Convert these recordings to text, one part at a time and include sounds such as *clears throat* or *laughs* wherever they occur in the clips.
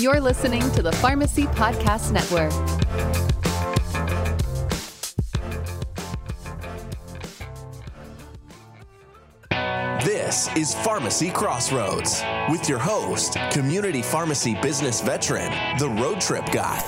You're listening to the Pharmacy Podcast Network. This is Pharmacy Crossroads with your host, community pharmacy business veteran, the road trip guy,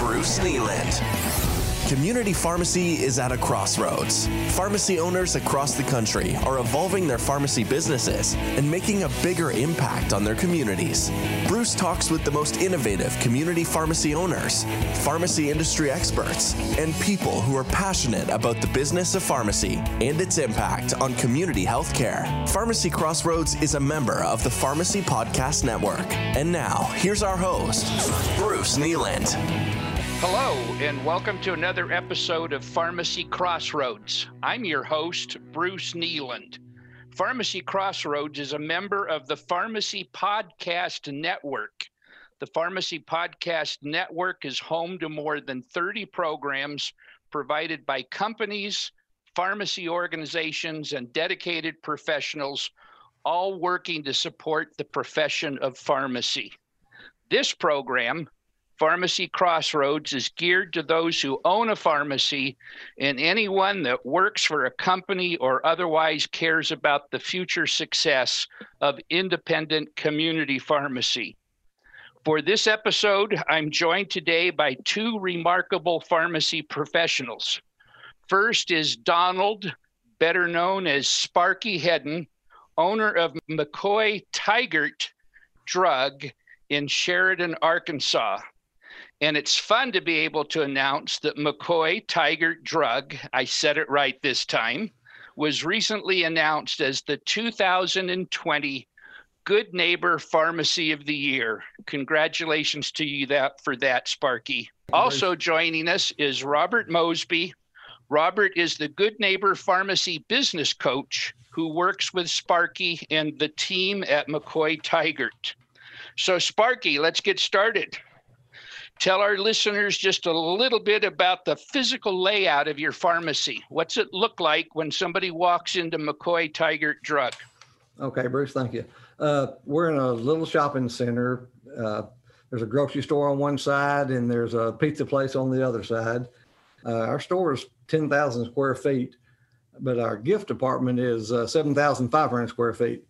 Bruce Kneeland. Community pharmacy is at a crossroads. Pharmacy owners across the country are evolving their pharmacy businesses and making a bigger impact on their communities. Bruce talks with the most innovative community pharmacy owners, pharmacy industry experts, and people who are passionate about the business of pharmacy and its impact on community healthcare. Pharmacy Crossroads is a member of the Pharmacy Podcast Network. And now, here's our host, Bruce Kneeland. Hello, and welcome to another episode of Pharmacy Crossroads. I'm your host, Bruce Kneeland. Pharmacy Crossroads is a member of the Pharmacy Podcast Network. The Pharmacy Podcast Network is home to more than 30 programs provided by companies, pharmacy organizations, and dedicated professionals, all working to support the profession of pharmacy. This program, Pharmacy Crossroads is geared to those who own a pharmacy and anyone that works for a company or otherwise cares about the future success of independent community pharmacy. For this episode, I'm joined today by two remarkable pharmacy professionals. First is Donald, better known as Sparky Hedden, owner of McCoy Tigert Drug in Sheridan, Arkansas. And it's fun to be able to announce that McCoy Tigert Drug, I said it right this time, was recently announced as the 2020 Good Neighbor Pharmacy of the Year. Congratulations to you that for that, Sparky. Also joining us is Robert Mosby. Robert is the Good Neighbor Pharmacy business coach who works with Sparky and the team at McCoy Tigert. So, Sparky, let's get started tell our listeners just a little bit about the physical layout of your pharmacy. What's it look like when somebody walks into McCoy Tigert Drug? Okay, Bruce, thank you. Uh, we're in a little shopping center. Uh, there's a grocery store on one side and there's a pizza place on the other side. Uh, our store is 10,000 square feet, but our gift department is uh, 7,500 square feet.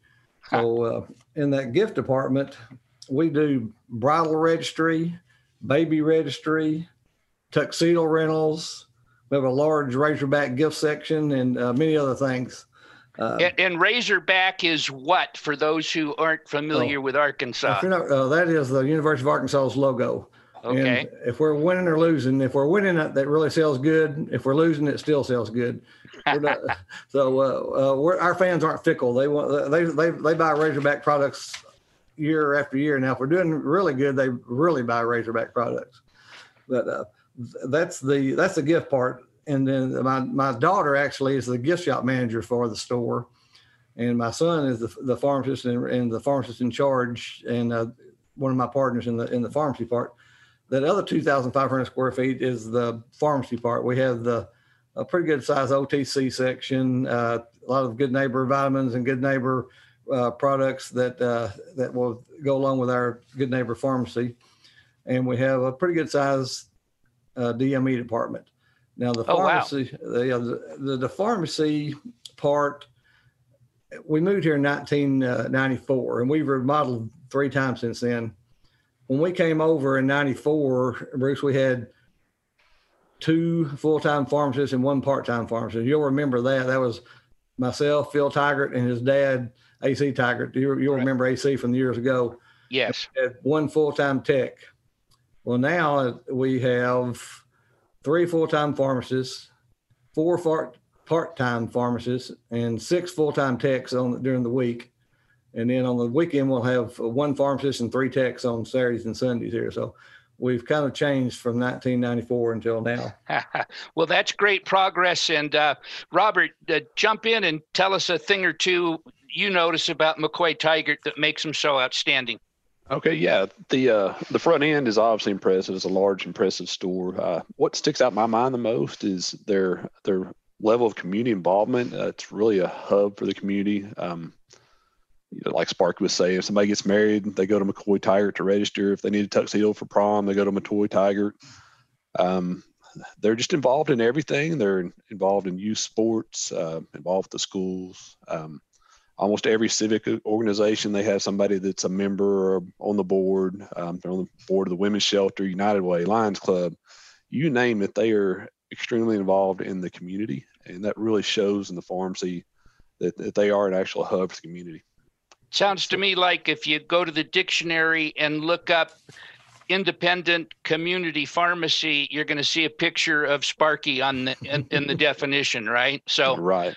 So uh, in that gift department, we do bridal registry, baby registry, tuxedo rentals. We have a large Razorback gift section and uh, many other things. Uh, and, and, Razorback is what for those who aren't familiar oh, with Arkansas? Not, uh, that is the University of Arkansas's logo. Okay. And if we're winning or losing, if we're winning, that, that really sells good. If we're losing, it still sells good. Not, *laughs* so uh, uh our fans aren't fickle. They want they they they buy Razorback products year after year. Now, if we're doing really good, they really buy Razorback products. But uh, that's the that's the gift part. And then my my daughter actually is the gift shop manager for the store, and my son is the, the pharmacist and, and the pharmacist in charge, and uh, one of my partners in the in the pharmacy part. That other 2,500 square feet is the pharmacy part. We have the a pretty good size OTC section, uh, a lot of good neighbor vitamins and good neighbor uh, products that uh, that will go along with our Good Neighbor Pharmacy, and we have a pretty good size uh, DME department. Now the oh, pharmacy, wow. the, the, the pharmacy part, we moved here in 1994, and we've remodeled three times since then. When we came over in '94, Bruce, we had two full-time pharmacists and one part-time pharmacist. You'll remember that. That was myself, Phil Tigert, and his dad, AC Tigert. You, you'll right. remember AC from the years ago. Yes. Had one full time tech. Well, now we have three full time pharmacists, four part time pharmacists, and six full time techs on during the week. And then on the weekend, we'll have one pharmacist and three techs on Saturdays and Sundays here. So we've kind of changed from 1994 until now. *laughs* well, that's great progress. And uh, Robert, uh, jump in and tell us a thing or two you notice about McCoy Tigert that makes him so outstanding? Okay, yeah, the uh, the front end is obviously impressive. It's a large, impressive store. Uh, what sticks out in my mind the most is their their level of community involvement. Uh, it's really a hub for the community. Um, you know, like Sparky was saying, if somebody gets married, they go to McCoy Tigert to register. If they need a tuxedo for prom, they go to McCoy Tigert. Um, they're just involved in everything. They're involved in youth sports, uh, involved with the schools. Um, almost every civic organization, they have somebody that's a member or on the board. Um, they're on the board of the Women's Shelter, United Way, Lions Club. You name it, they are extremely involved in the community, and that really shows in the pharmacy that, that they are an actual hub for the community. Sounds to me like if you go to the dictionary and look up independent community pharmacy, you're going to see a picture of Sparky on the in, in the *laughs* definition, right? So right.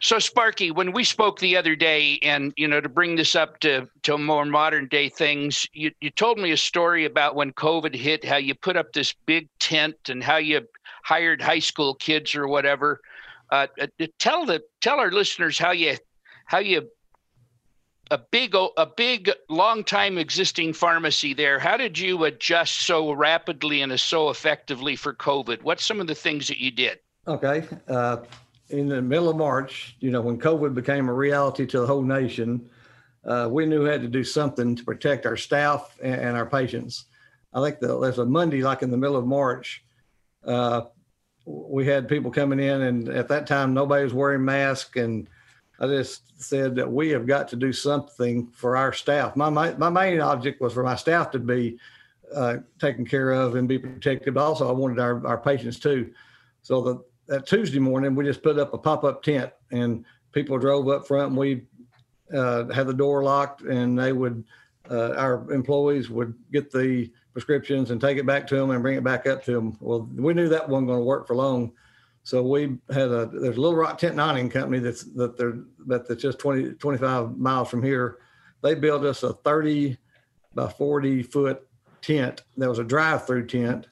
So Sparky, when we spoke the other day, and you know, to bring this up to to more modern day things, you you told me a story about when COVID hit, how you put up this big tent and how you hired high school kids or whatever. Uh, uh tell the tell our listeners how you how you a big a big long time existing pharmacy there. How did you adjust so rapidly and so effectively for covid? What's some of the things that you did? Okay uh, in the middle of march you know when covid became a reality to the whole nation uh, we knew we had to do something to protect our staff and, and our patients i think the, there's a monday like in the middle of march uh, we had people coming in and at that time nobody was wearing masks and I just said that we have got to do something for our staff. My my, my main object was for my staff to be uh, taken care of and be protected, but also I wanted our, our patients too. So the, that Tuesday morning, we just put up a pop up tent and people drove up front and we uh, had the door locked and they would, uh, our employees would get the prescriptions and take it back to them and bring it back up to them. Well, we knew that wasn't going to work for long. So we had a there's a Little Rock Tent Awning Company that's that they're that that's just 20 25 miles from here. They built us a 30 by 40 foot tent that was a drive-through tent,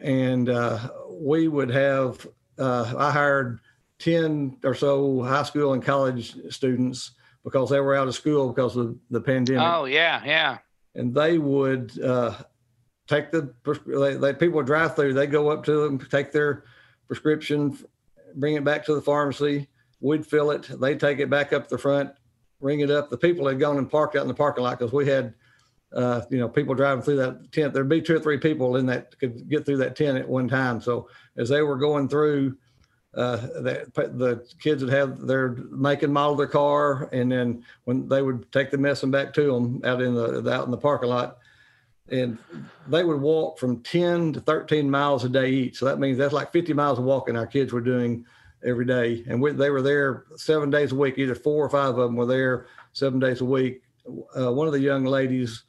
and uh, we would have uh, I hired 10 or so high school and college students because they were out of school because of the pandemic. Oh yeah, yeah. And they would uh, take the they, they people would drive through. They go up to them, take their prescription, bring it back to the pharmacy. We'd fill it. They'd take it back up the front, ring it up. The people had gone and parked out in the parking lot because we had, uh, you know, people driving through that tent. There'd be two or three people in that could get through that tent at one time. So as they were going through, uh, the, the kids would have their make and model their car, and then when they would take the medicine back to them out in the out in the parking lot, and they would walk from 10 to 13 miles a day each. So that means that's like 50 miles of walking our kids were doing every day. And we, they were there seven days a week, either four or five of them were there seven days a week. Uh, one of the young ladies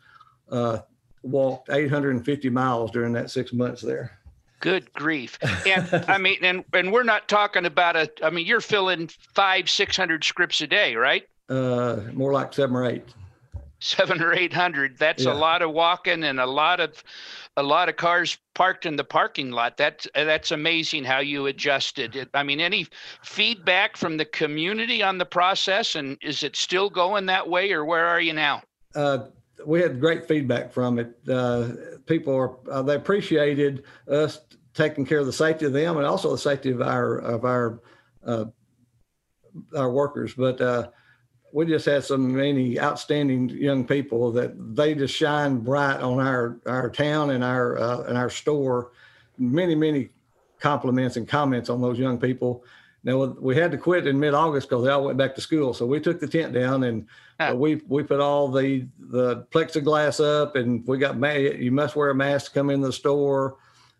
uh, walked 850 miles during that six months there. Good grief. And I mean, and, and we're not talking about a, I mean, you're filling five, 600 scripts a day, right? Uh, more like seven or eight seven or eight hundred. That's yeah. a lot of walking and a lot of a lot of cars parked in the parking lot. That's that's amazing how you adjusted it. I mean, any feedback from the community on the process, and is it still going that way, or where are you now? Uh, we had great feedback from it. Uh, people are uh, they appreciated us taking care of the safety of them and also the safety of our of our uh, our workers. But uh, we just had so many outstanding young people that they just shine bright on our our town and our uh, and our store. Many many compliments and comments on those young people. Now we had to quit in mid August because they all went back to school. So we took the tent down and uh, we we put all the the plexiglass up and we got you must wear a mask to come in the store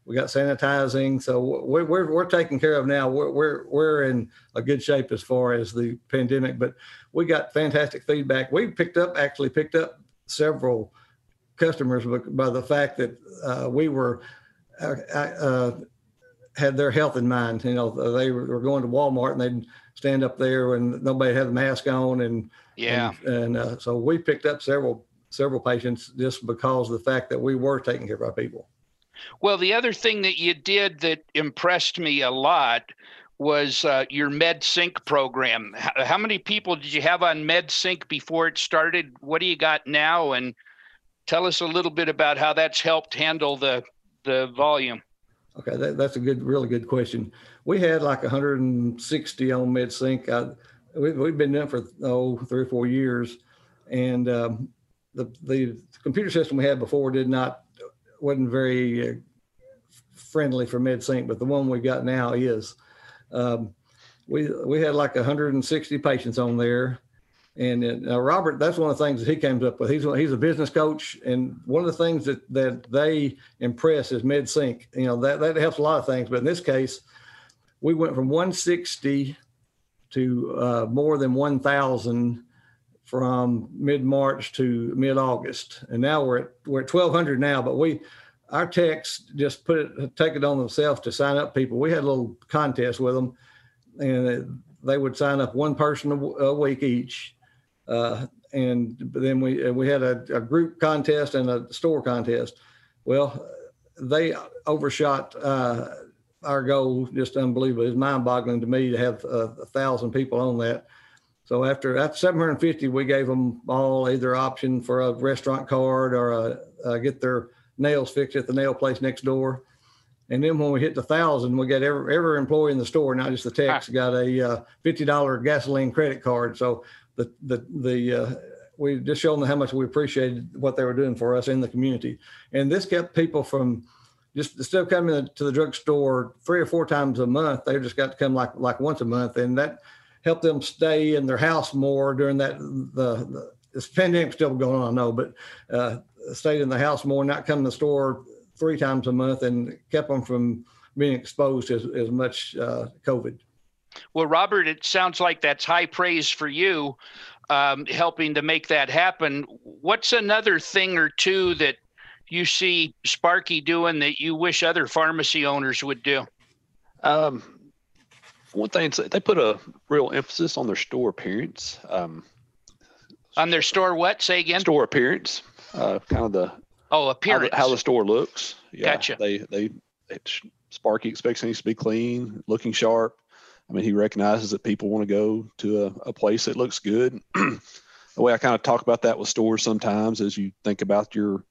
we got sanitizing. So we're, we're, we're taken care of now. We're, we're, we're in a good shape as far as the pandemic, but we got fantastic feedback. We picked up, actually picked up several customers by the fact that uh, we were, uh, uh, had their health in mind. You know, they were going to Walmart and they'd stand up there and nobody had a mask on. And, yeah. And, and uh, so we picked up several, several patients just because of the fact that we were taking care of our people. Well, the other thing that you did that impressed me a lot was uh, your MedSync program. How, how, many people did you have on MedSync before it started? What do you got now? And tell us a little bit about how that's helped handle the the volume. Okay, that, that's a good, really good question. we had like 160 on MedSync. I, we, we've been doing it for oh three or four years, and um, the the computer system we had before did not wasn't very uh, friendly for MedSync, but the one we got now is. Um, we we had like 160 patients on there, and uh, Robert, that's one of the things that he comes up with. He's he's a business coach, and one of the things that that they impress is MedSync. You know that that helps a lot of things, but in this case, we went from 160 to uh, more than 1,000 from mid March to mid August, and now we're at we're at 1,200 now. But we our techs just put it take it on themselves to sign up people. We had a little contest with them, and they would sign up one person a, week each. Uh, and then we we had a, a, group contest and a store contest. Well, they overshot uh, our goal just unbelievable. It's mind-boggling to me to have a, a thousand people on that. So after after 750, we gave them all either option for a restaurant card or a, a get their nails fixed at the nail place next door. And then when we hit the thousand, we got every, every employee in the store, not just the techs, got a uh, fifty dollar gasoline credit card. So the the the uh, we just showed them how much we appreciated what they were doing for us in the community, and this kept people from just of coming to the drugstore three or four times a month, they just got to come like like once a month, and that helped them stay in their house more during that the, the this pandemic still going on, I know, but uh, stayed in the house more, not come to the store three times a month, and kept them from being exposed as as much uh, COVID. Well, Robert, it sounds like that's high praise for you, um, helping to make that happen. What's another thing or two that you see Sparky doing that you wish other pharmacy owners would do? Um, one thing they put a real emphasis on their store appearance. Um, on their store, what? Say again. Store appearance, uh, kind of the oh appearance, how the, how the store looks. Yeah, gotcha. They they Sparky expects things to be clean, looking sharp. I mean, he recognizes that people want to go to a, a place that looks good. *clears throat* the way I kind of talk about that with stores sometimes is you think about your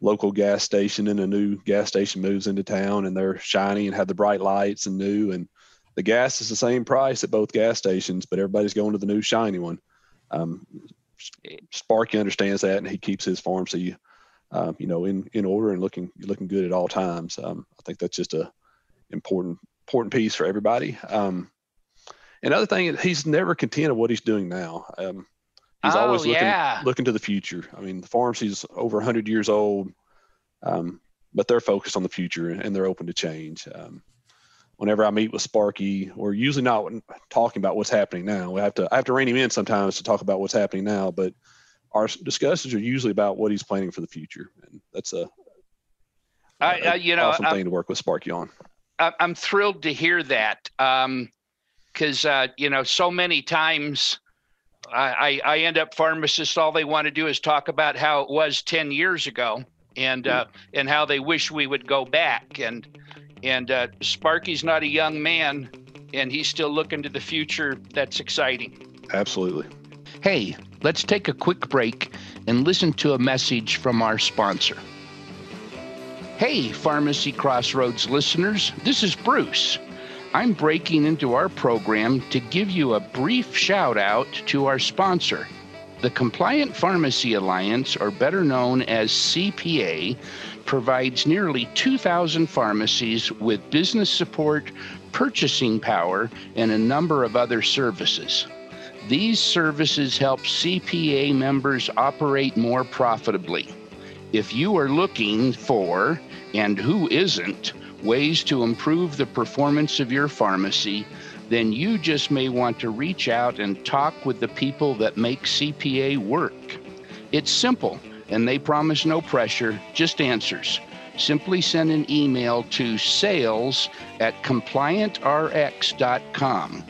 local gas station and a new gas station moves into town and they're shiny and have the bright lights and new and the gas is the same price at both gas stations, but everybody's going to the new shiny one. Um, Sparky understands that and he keeps his pharmacy, um, you know, in, in order and looking, looking good at all times. Um, I think that's just a important, important piece for everybody. Um, another thing, he's never content of what he's doing now. Um, He's oh, always looking yeah. looking to the future. I mean, the pharmacy's over 100 years old, um, but they're focused on the future and they're open to change. Um, whenever I meet with Sparky, we're usually not talking about what's happening now. We have to I have to rein him in sometimes to talk about what's happening now, but our discussions are usually about what he's planning for the future, and that's a, I, uh, you know awesome I'm, thing to work with Sparky on. I'm thrilled to hear that because uh, you know so many times I, I end up pharmacists. All they want to do is talk about how it was 10 years ago and uh, and how they wish we would go back. And and uh, Sparky's not a young man, and he's still looking to the future. That's exciting. Absolutely. Hey, let's take a quick break and listen to a message from our sponsor. Hey, Pharmacy Crossroads listeners, this is Bruce. I'm breaking into our program to give you a brief shout out to our sponsor. The Compliant Pharmacy Alliance, or better known as CPA, provides nearly 2,000 pharmacies with business support, purchasing power, and a number of other services. These services help CPA members operate more profitably. If you are looking for, and who isn't, ways to improve the performance of your pharmacy, then you just may want to reach out and talk with the people that make CPA work. It's simple, and they promise no pressure, just answers. Simply send an email to sales at compliantrx.com.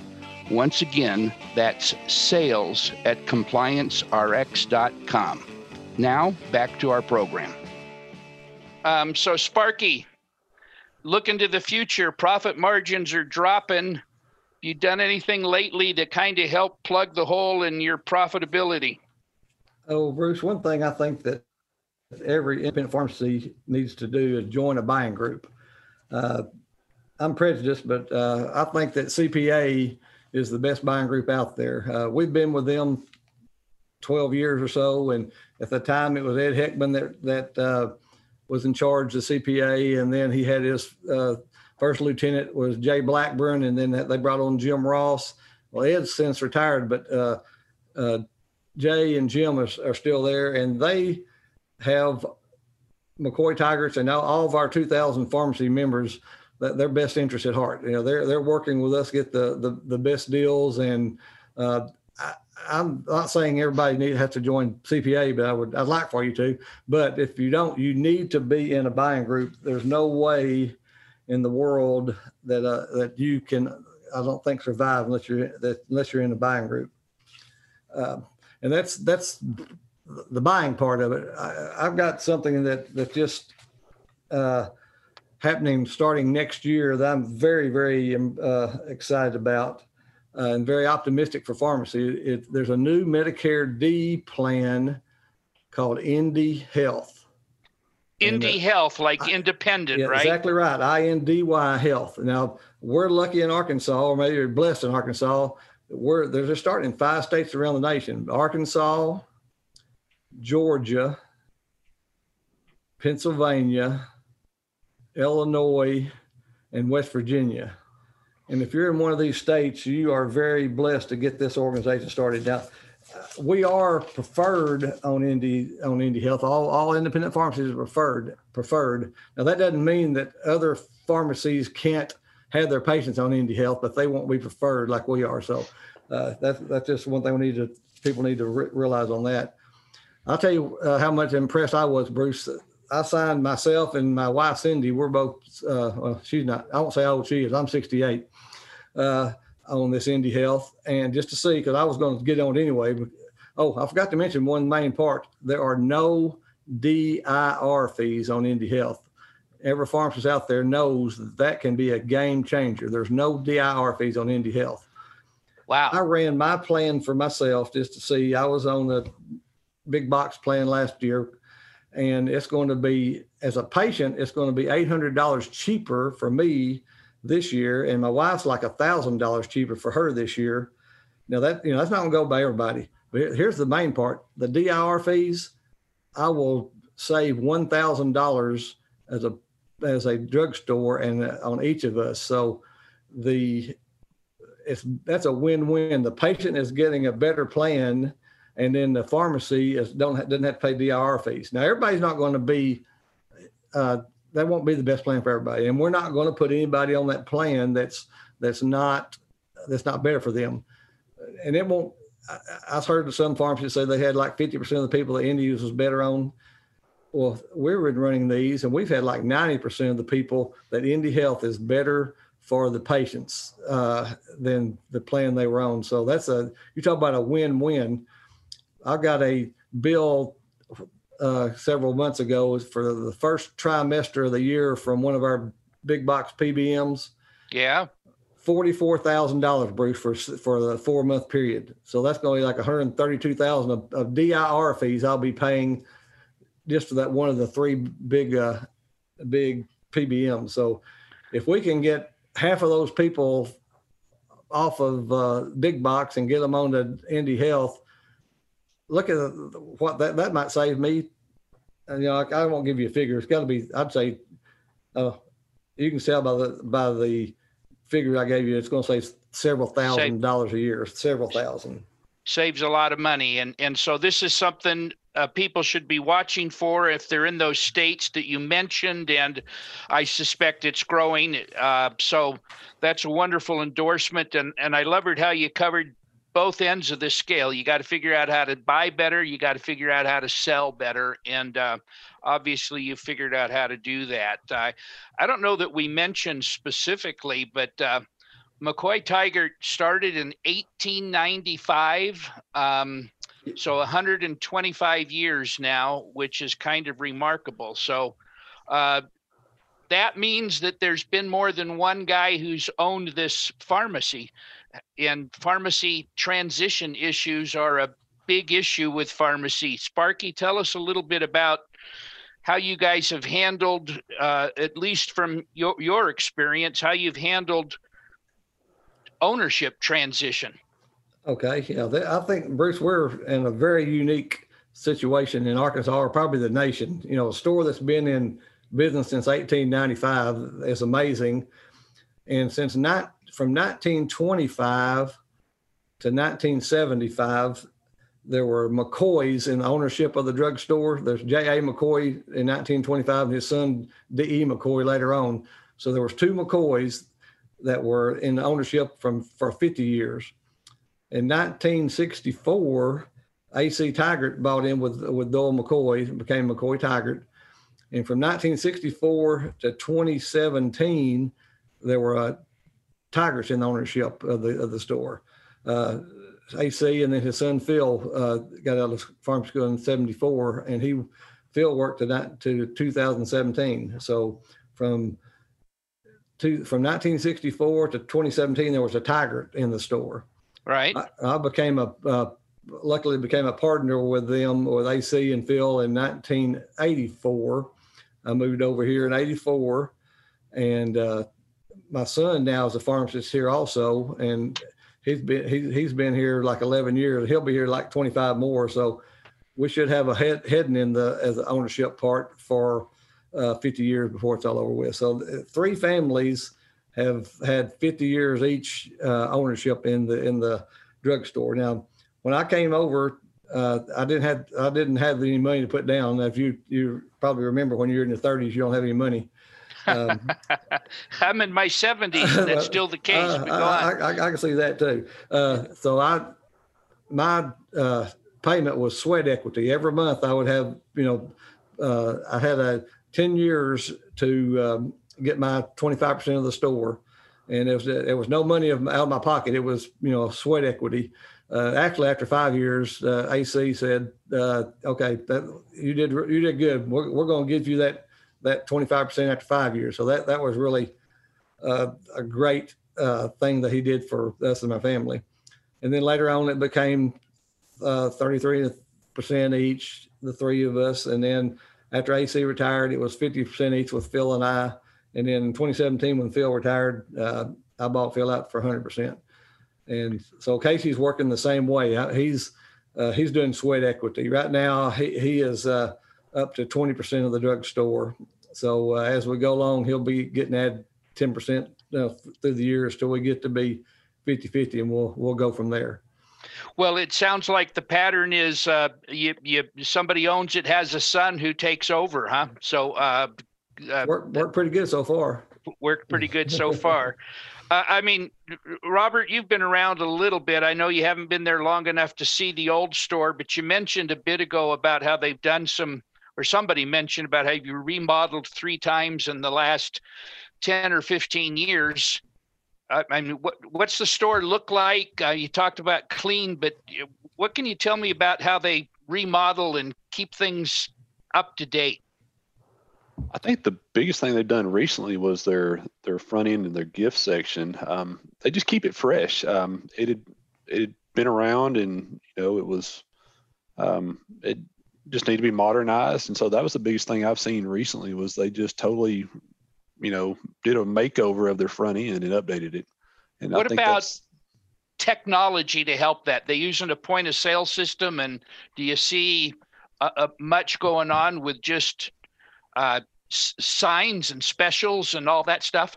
Once again, that's sales at compliantrx.com. Now, back to our program. Um, so, Sparky, look into the future, profit margins are dropping. You done anything lately to kind of help plug the hole in your profitability? Oh, Bruce, one thing I think that every independent pharmacy needs to do is join a buying group. Uh, I'm prejudiced, but uh, I think that CPA is the best buying group out there. Uh, we've been with them 12 years or so, and at the time it was Ed Heckman that that uh, was in charge of CPA, and then he had his uh, first lieutenant was Jay Blackburn, and then they brought on Jim Ross. Well, Ed's since retired, but uh, uh, Jay and Jim are, are still there, and they have McCoy Tigers and now all of our 2,000 pharmacy members their best interest at heart. You know, they're they're working with us get the the, the best deals, and uh, I, am not saying everybody need have to join CPA, but I would I'd like for you to. But if you don't, you need to be in a buying group. There's no way in the world that uh, that you can I don't think survive unless you're that unless you're in a buying group. Uh, and that's that's the buying part of it. I, have got something that that just uh, happening starting next year that I'm very very um, uh, excited about uh, and very optimistic for pharmacy. It, there's a new Medicare D plan called Indy Health. Indy uh, Health, like independent, yeah, right? Exactly right. I N D Y Health. Now we're lucky in Arkansas, or maybe we're blessed in Arkansas. We're they're starting in five states around the nation: Arkansas, Georgia, Pennsylvania, Illinois, and West Virginia. And if you're in one of these states, you are very blessed to get this organization started. Now, we are preferred on Indy on Indy Health. All all independent pharmacies are preferred preferred. Now that doesn't mean that other pharmacies can't have their patients on Indy Health, but they won't be preferred like we are. So uh, that's that's just one thing we need to people need to re- realize on that. I'll tell you uh, how much impressed I was, Bruce. I signed myself and my wife Cindy. We're both. Uh, well, she's not. I won't say how old she is. I'm 68. Uh, on this Indy Health, and just to see because I was going to get on it anyway. But, oh, I forgot to mention one main part. There are no DIR fees on Indy Health. Every pharmacist out there knows that, that can be a game changer. There's no DIR fees on Indy Health. Wow. I ran my plan for myself just to see. I was on the big box plan last year, and it's going to be as a patient, it's going to be eight hundred dollars cheaper for me this year, and my wife's like a thousand dollars cheaper for her this year. Now that you know that's not going to go by everybody, but here's the main part: the DIR fees. I will save one thousand dollars as a as a drugstore and uh, on each of us. So the it's that's a win-win. The patient is getting a better plan and then the pharmacy is don't doesn't have to pay DIR fees. Now everybody's not going to be uh, that won't be the best plan for everybody, and we're not going to put anybody on that plan that's that's not that's not better for them, and it won't. I, I've heard some pharmacists say they had like 50% of the people that Indy was better on. Well, we're running these, and we've had like 90% of the people that Indy Health is better for the patients uh, than the plan they were on. So that's a you talk about a win-win I got a bill uh, several months ago for the first trimester of the year from one of our big box PBMs. Yeah. Forty-four thousand dollars, Bruce, for for the four-month period. So that's going to be like one hundred thirty-two thousand of, of DIR fees I'll be paying just for that one of the three big uh, big PBMs. So if we can get half of those people off of uh, big box and get them on to Indy Health, look at what that that might save me. And, you know, I, I won't give you a figure. It's got to be. I'd say, uh, you can sell by the by the figure I gave you. It's going to save several thousand Save. dollars a year. Several thousand. Saves a lot of money, and and so this is something uh, people should be watching for if they're in those states that you mentioned, and I suspect it's growing. Uh, so that's a wonderful endorsement, and and I loved how you covered both ends of this scale. You got to figure out how to buy better. You got to figure out how to sell better. And uh, obviously, you figured out how to do that. Uh, I don't know that we mentioned specifically, but uh, McCoy Tigert started in 1895. Um, so 125 years now, which is kind of remarkable. So uh, that means that there's been more than one guy who's owned this pharmacy and pharmacy transition issues are a big issue with pharmacy. Sparky, tell us a little bit about how you guys have handled, uh, at least from your, your experience, how you've handled ownership transition. Okay, yeah, I think Bruce, we're in a very unique situation in Arkansas, or probably the nation. You know, a store that's been in business since 1895 is amazing, and since not from 1925 to 1975, there were McCoys in ownership of the drugstore. There's J.A. McCoy in 1925 and his son D.E. McCoy later on. So there was two McCoys that were in ownership from for 50 years. In 1964, A.C. Taggart bought in with with Doyle McCoy, became McCoy Taggart. And from 1964 to 2017, there were uh, Taggarts in the ownership of the of the store. Uh, AC, and then his son Phil uh, got out of pharm school in '74, and he Phil worked to that to 2017. So from to, from 1964 to 2017, there was a Tiger in the store. Right. I, I became a uh, luckily became a partner with them with AC and Phil in 1984. I moved over here in '84, and uh, my son now is a pharmacist here also, and he's been he, he's been here like 11 years. He'll be here like 25 more. So we should have a head heading in the as the ownership part for uh, 50 years before it's all over with. So uh, three families have had 50 years each uh, ownership in the in the drugstore. Now, when I came over, uh, I didn't have I didn't have any money to put down. If you you probably remember when you're in your 30s, you don't have any money. Um, *laughs* I'm in my 70s, and that's *laughs* still the case. Uh, I, I, I, can see that too. Uh, so I, my uh, payment was sweat equity. Every month I would have, you know, uh, I had a 10 years to um, get my 25% of the store. And there was, there was no money out of my pocket. It was, you know, sweat equity. Uh, actually, after five years, uh, AC said, "Okay, that, you did you did good. We're, we're going to give you that that 25% after five years. So that, that was really uh, a great uh, thing that he did for us and my family. And then later on, it became uh, 33% each, the three of us. And then after AC retired, it was 50% each with Phil and I. And then in 2017, when Phil retired, uh, I bought Phil out for 100%. And so Casey's working the same way. He's uh, he's doing sweat equity right now. He he is uh, up to 20% of the drugstore. So uh, as we go along, he'll be getting added 10% uh, through the years till we get to be 50 50 and we'll, we'll go from there. Well, it sounds like the pattern is uh, you, you somebody owns it, has a son who takes over, huh? So uh, uh, work work pretty good so far. Worked pretty good so *laughs* far. Uh, I mean, Robert, you've been around a little bit. I know you haven't been there long enough to see the old store, but you mentioned a bit ago about how they've done some or somebody mentioned about how you remodeled three times in the last 10 or 15 years. I mean, what, what's the store look like? Uh, you talked about clean, but what can you tell me about how they remodel and keep things up to date? I think the biggest thing they've done recently was their their front end and their gift section. Um, they just keep it fresh. Um, it had it had been around, and you know it was um, it just need to be modernized. And so that was the biggest thing I've seen recently was they just totally, you know, did a makeover of their front end and updated it. And what about technology to help that? They using a point of sale system, and do you see uh, uh, much going on with just uh, s- signs and specials and all that stuff?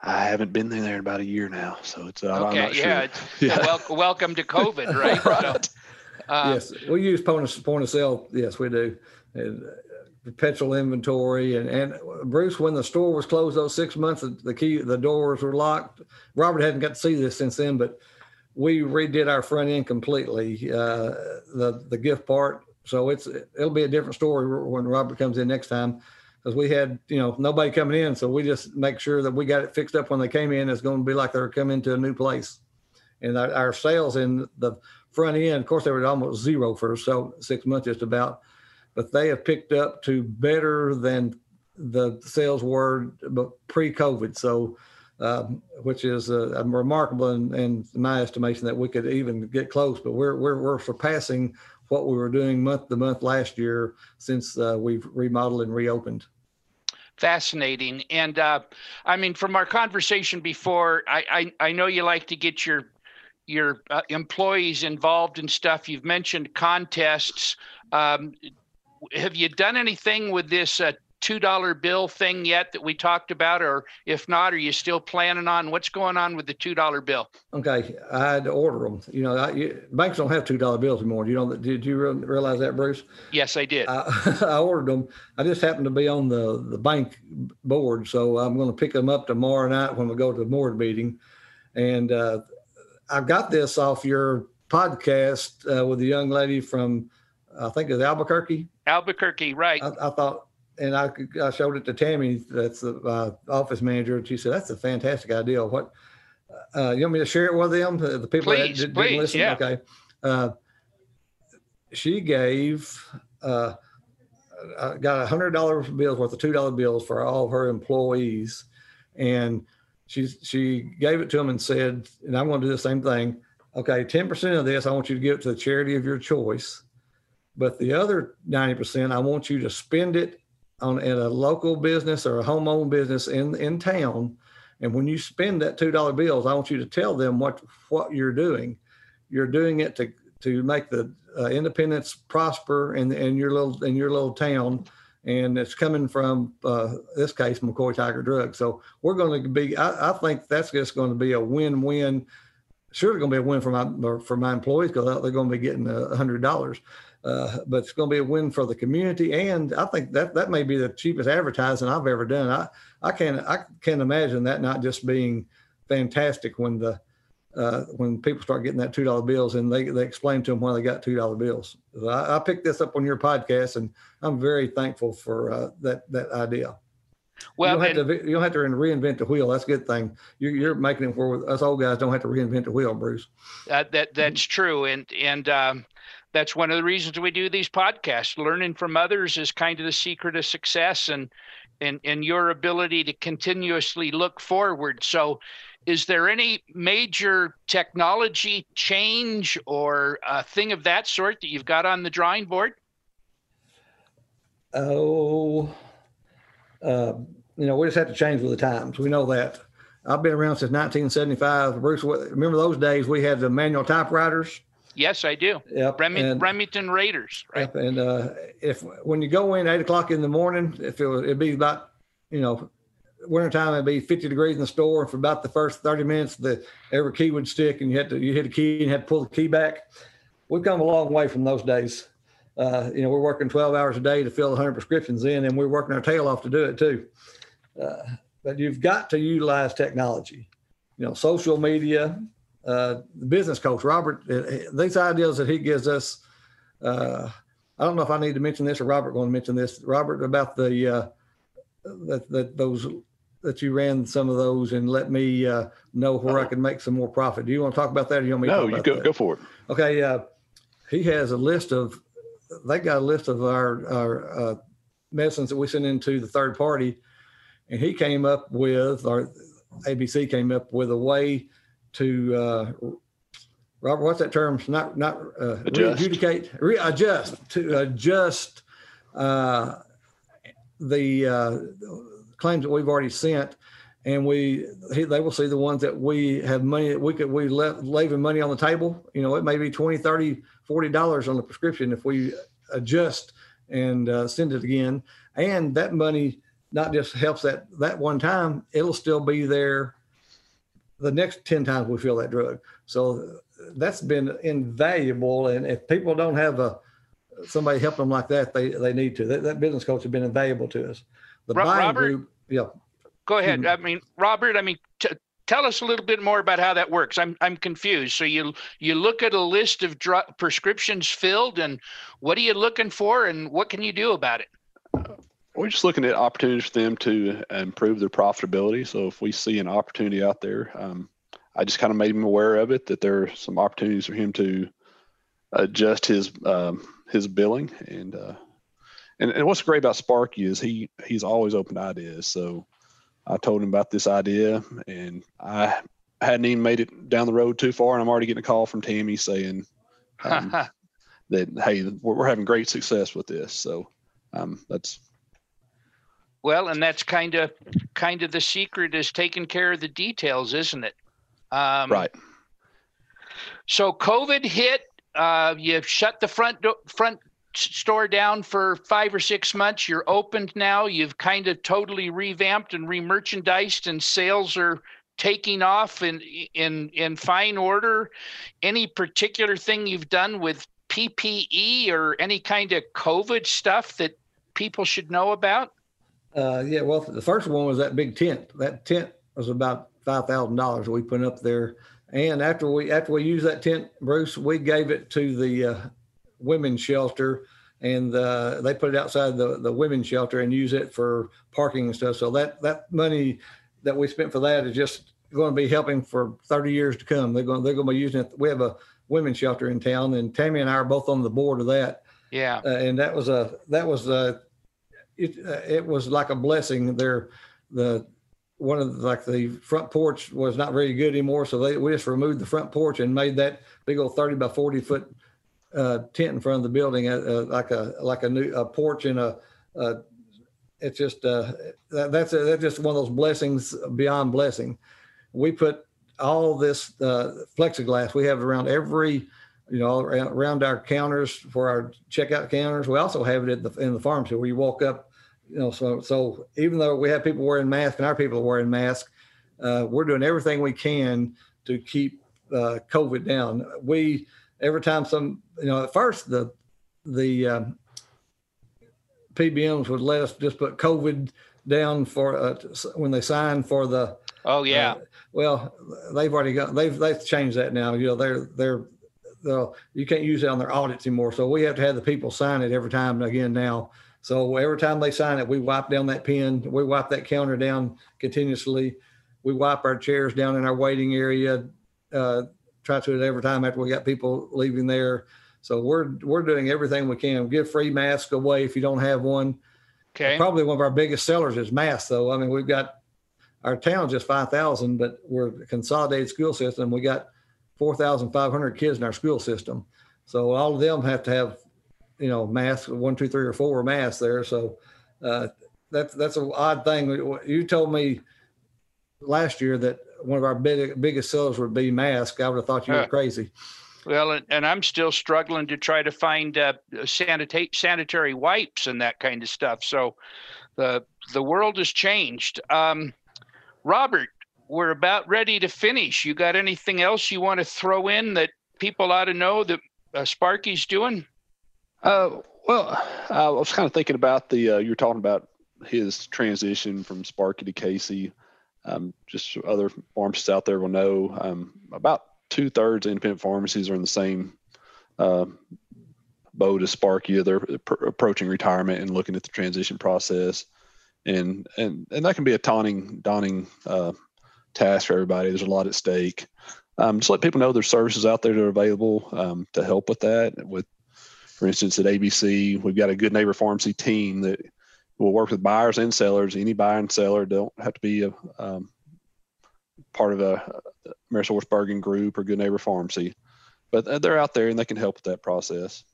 I haven't been there in about a year now, so it's uh, okay. yeah, sure. *laughs* yeah. Well, welcome to COVID, right? *laughs* right. So, uh, yes, we use point of, point of sale. Yes, we do. And uh, perpetual inventory and, and Bruce, when the store was closed those six months, the key, the doors were locked. Robert hadn't got to see this since then, but we redid our front end completely, uh, the, the gift part. So it's, it'll be a different story when Robert comes in next time because we had, you know, nobody coming in. So we just make sure that we got it fixed up when they came in. It's going to be like they're coming to a new place. And our, our sales in the front end. Of course, they were almost zero for so six months, just about, but they have picked up to better than the sales were pre-COVID. So, um, which is uh, remarkable in, in, my estimation that we could even get close. But we're we're, we're surpassing what we were doing month to month last year since uh, we've remodeled and reopened. Fascinating. And uh, I mean, from our conversation before, I, I, I know you like to get your your uh, employees involved in stuff. You've mentioned contests. Um, have you done anything with this uh, two dollar bill thing yet that we talked about, or if not, are you still planning on what's going on with the two dollar bill? Okay, I had to order them. You know, I, you, banks don't have two dollar bills anymore. You know, did you realize that, Bruce? Yes, I did. I, *laughs* I, ordered them. I just happened to be on the the bank board, so I'm going to pick them up tomorrow night when we go to the board meeting, and uh, I got this off your podcast uh, with a young lady from I think it's Albuquerque. Albuquerque, right? I, I thought and I, I showed it to Tammy, that's the uh, office manager, and she said, "That's a fantastic idea." What uh, you want me to share it with them? The people please, that did, please, listen. Yeah. Okay. Uh, she gave uh, uh got a hundred dollar bills worth of two dollar bills for all of her employees, and she she gave it to him and said, "And I'm going to do the same thing." Okay, ten percent of this I want you to give it to the charity of your choice, but the other ninety percent I want you to spend it on in a local business or a home-owned business in in town, and when you spend that two dollar bills, I want you to tell them what what you're doing. You're doing it to to make the uh, independents prosper in in your little in your little town, and it's coming from uh, this case McCoy Tigert Drug. So we're going to be. I, I think that's just going to be a win-win. Sure, going to be a win for my for my employees because they're going to be getting a hundred dollars. Uh, but it's going to be a win for the community, and I think that that may be the cheapest advertising I've ever done. I I can't I can't imagine that not just being fantastic when the uh, when people start getting that two dollar bills and they they explain to them why they got two dollar bills. So I, I, picked this up on your podcast, and I'm very thankful for uh, that that idea. Well, you don't, have and, to, you don't have to reinvent the wheel. That's a good thing. You're, you're making it for us old guys don't have to reinvent the wheel, Bruce. Uh, that that's true, and and um, that's one of the reasons we do these podcasts. Learning from others is kind of the secret of success and and, and your ability to continuously look forward. So is there any major technology change or a thing of that sort that you've got on the drawing board? Oh, uh, you know, we just have to change with the times. We know that. I've been around since 1975. Bruce, remember those days we had the manual typewriters? Yes, I do. Yep. Remington, Remington Raiders. Right. Yep. And uh, if when you go in eight o'clock in the morning, if it was, it'd be about, you know, wintertime, it'd be 50 degrees in the store. And for about the first 30 minutes, the every key would stick and you had to, you hit a key and had to pull the key back. We've come a long way from those days. Uh, you know, we're working 12 hours a day to fill 100 prescriptions in, and we're working our tail off to do it too. Uh, but you've got to utilize technology. You know, social media, uh, the business coach, Robert, uh, these ideas that he gives us. Uh, I don't know if I need to mention this or Robert going to mention this. Robert, about the uh, that, that those that you ran some of those and let me uh, know where I can make some more profit. Do you want to talk about that? Or you want me? No, you go that? go for it. Okay. Uh, he has a list of. They got a list of our our uh, medicines that we send into the third party, and he came up with, or ABC came up with a way to uh, Robert, what's that term? Not not uh, adjudicate, readjust to adjust uh, the uh, claims that we've already sent, and we he, they will see the ones that we have money that we could we left leaving money on the table. You know, it may be 20, 30, 40 dollars on the prescription if we adjust and uh, send it again, and that money not just helps that that one time, it'll still be there the next 10 times we fill that drug. So that's been invaluable. And if people don't have a somebody help them like that, they, they need to. That, that business coach has been invaluable to us. The Ro- buying Robert, group, yeah. Go ahead. I mean, Robert, I mean, t- tell us a little bit more about how that works. I'm I'm confused. So you you look at a list of dr- prescriptions filled, and what are you looking for, and what can you do about it? We're just looking at opportunities for them to improve their profitability. So if we see an opportunity out there, um, I just kind of made him aware of it that there are some opportunities for him to adjust his um, his billing and, uh, and and what's great about Sparky is he he's always open to ideas. So I told him about this idea and I hadn't even made it down the road too far and I'm already getting a call from Tammy saying um, *laughs* that hey, we're, we're having great success with this. So um, that's Well, and that's kind of kind of the secret is taking care of the details, isn't it? Um, right. So COVID hit. Uh, you shut the front do- front store down for five or six months. You're opened now. You've kind of totally revamped and remerchandised, and sales are taking off in in in fine order. Any particular thing you've done with PPE or any kind of COVID stuff that people should know about? Uh, yeah, well, the first one was that big tent. That tent was about five thousand dollars we put up there. And after we after we used that tent, Bruce, we gave it to the uh, women's shelter, and uh, they put it outside the the women's shelter and use it for parking and stuff. So that that money that we spent for that is just going to be helping for thirty years to come. They're going they're going to be using it. We have a women's shelter in town, and Tammy and I are both on the board of that Yeah. uh, and that was a that was a it uh, it was like a blessing there the one of the, like the front porch was not very good anymore so they we just removed the front porch and made that big old 30 by 40 foot uh, tent in front of the building uh, uh, like a like a new a porch and a uh, it's just uh, that, that's a, that's just one of those blessings beyond blessing we put all this uh, plexiglass we have around every you know, around, our counters for our checkout counters. We also have it the, in the pharmacy where you walk up, you know, so, so even though we have people wearing masks and our people are wearing masks, uh, we're doing everything we can to keep uh, COVID down. We, every time some, you know, at first the, the um, PBMs would let us just put COVID down for, uh, when they sign for the, Oh yeah. uh, well, they've already got they've they've changed that now. You know, they're they're they'll you can't use it on their audits anymore. So we have to have the people sign it every time again now. So every time they sign it, we wipe down that pen, we wipe that counter down continuously. We wipe our chairs down in our waiting area. Uh, try to do it every time after we got people leaving there. So we're we're doing everything we can. Give free masks away if you don't have one. Okay. Probably one of our biggest sellers is masks, though. I mean, we've got our town's just five thousand, but we're a consolidated school system. We got four thousand five hundred kids in our school system, so all of them have to have, you know, masks. One, two, three, or four masks there. So uh, that's that's an odd thing. You told me last year that one of our big, biggest sellers would be masks. I would have thought you were crazy. Well, and, and I'm still struggling to try to find uh, sanita- sanitary wipes and that kind of stuff. So the the world has changed. Um, Robert, we're about ready to finish. You got anything else you want to throw in that people ought to know that uh, Sparky's doing? Uh, well, I was kind of thinking about the uh, you're talking about his transition from Sparky to Casey. Um, just other pharmacists out there will know um, about two thirds independent pharmacies are in the same uh, boat as Sparky. They're pr- approaching retirement and looking at the transition process, and and and that can be a daunting daunting uh, task for everybody. There's a lot at stake. Um, just let people know there's services out there that are available um, to help with that. With, for instance, at ABC, we've got a good neighbor pharmacy team that will work with buyers and sellers. Any buyer and seller don't have to be a um, part of a AmerisourceBergen Group or Good Neighbor Pharmacy, but they're out there and they can help with that process.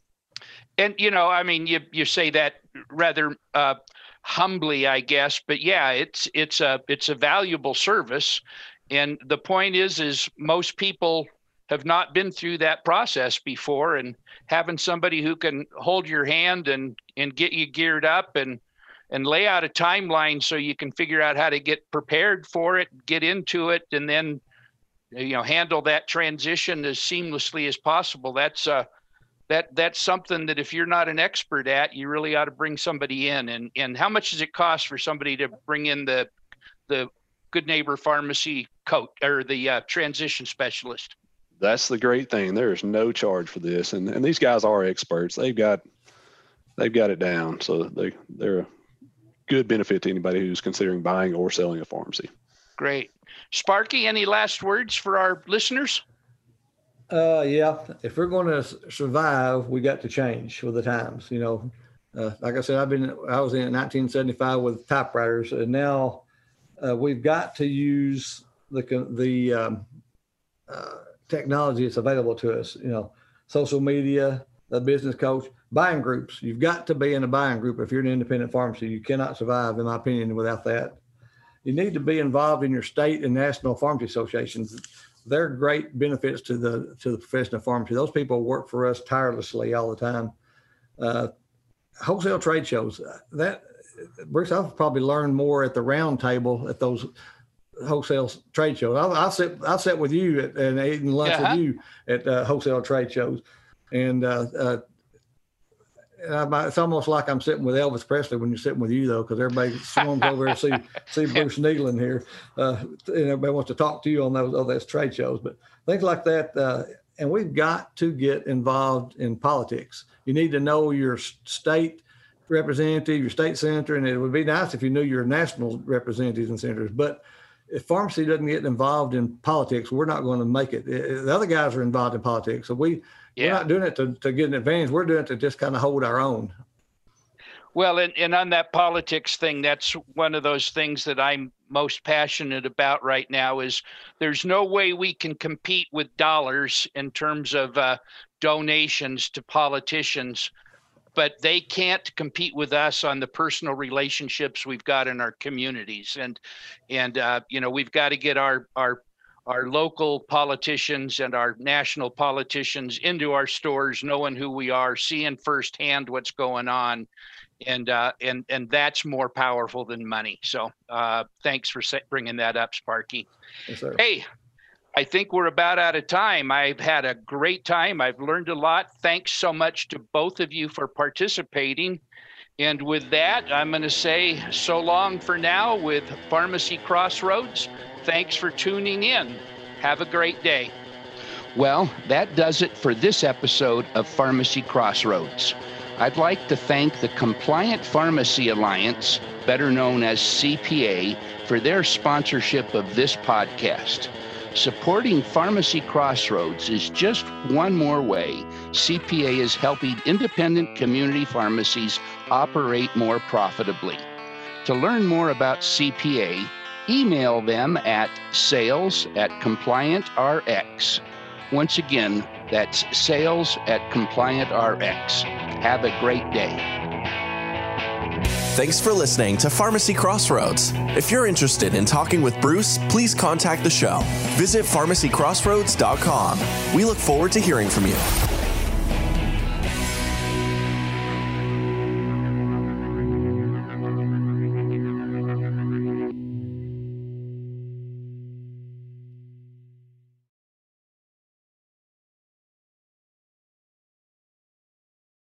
And you know, I mean, you you say that rather uh, humbly, I guess, but yeah, it's it's a it's a valuable service. And the point is, is most people have not been through that process before, and having somebody who can hold your hand and and get you geared up and and lay out a timeline so you can figure out how to get prepared for it, get into it, and then you know handle that transition as seamlessly as possible. That's uh that that's something that if you're not an expert at, you really ought to bring somebody in. And and how much does it cost for somebody to bring in the the good neighbor pharmacy coat or the uh, transition specialist? That's the great thing. There is no charge for this, and and these guys are experts. They've got they've got it down, so they they're a good benefit to anybody who's considering buying or selling a pharmacy. Great, Sparky. Any last words for our listeners? Uh, yeah. If we're going to survive, we got to change with the times. You know, uh, like I said, I've been I was in 1975 with typewriters, and now uh, we've got to use the the um, uh, technology that's available to us. You know, social media, a business coach. Buying groups. You've got to be in a buying group if you're an independent pharmacy. You cannot survive, in my opinion, without that. You need to be involved in your state and national pharmacy associations. They're great benefits to the to the profession of pharmacy. Those people work for us tirelessly all the time. Uh, wholesale trade shows. That Bruce, I've probably learned more at the round table at those wholesale trade shows. I'll, I'll sit I'll sit with you at, and eating lunch Uh-huh. with you at uh, wholesale trade shows, and uh, uh, and I it's almost like I'm sitting with Elvis Presley when you're sitting with you though, because everybody swarms over to see *laughs* see Bruce Kneeland here, uh, and everybody wants to talk to you on those on those trade shows. But things like that, uh, and we've got to get involved in politics. You need to know your state representative, your state senator, and it would be nice if you knew your national representatives and senators. But if pharmacy doesn't get involved in politics, we're not going to make it. Uh, The other guys are involved in politics, so we we're not doing it to, to get an advantage. We're doing it to just kind of hold our own. Well, and, and on that politics thing, that's one of those things that I'm most passionate about right now is there's no way we can compete with dollars in terms of uh, donations to politicians, but they can't compete with us on the personal relationships we've got in our communities. And, and, uh, you know, we've got to get our, our, our local politicians and our national politicians into our stores, knowing who we are, seeing firsthand what's going on and uh, and and that's more powerful than money. So uh, thanks for bringing that up, Sparky. Yes. Hey, I think we're about out of time. I've had a great time. I've learned a lot. Thanks so much to both of you for participating. And with that, I'm going to say so long for now with Pharmacy Crossroads. Thanks for tuning in. Have a great day. Well, that does it for this episode of Pharmacy Crossroads. I'd like to thank the Compliant Pharmacy Alliance, better known as CPA, for their sponsorship of this podcast. Supporting Pharmacy Crossroads is just one more way CPA is helping independent community pharmacies operate more profitably. To learn more about CPA, email them at sales at CompliantRx. Once again, that's sales at CompliantRx. Have a great day. Thanks for listening to Pharmacy Crossroads. If you're interested in talking with Bruce, please contact the show. Visit pharmacycrossroads.com. We look forward to hearing from you.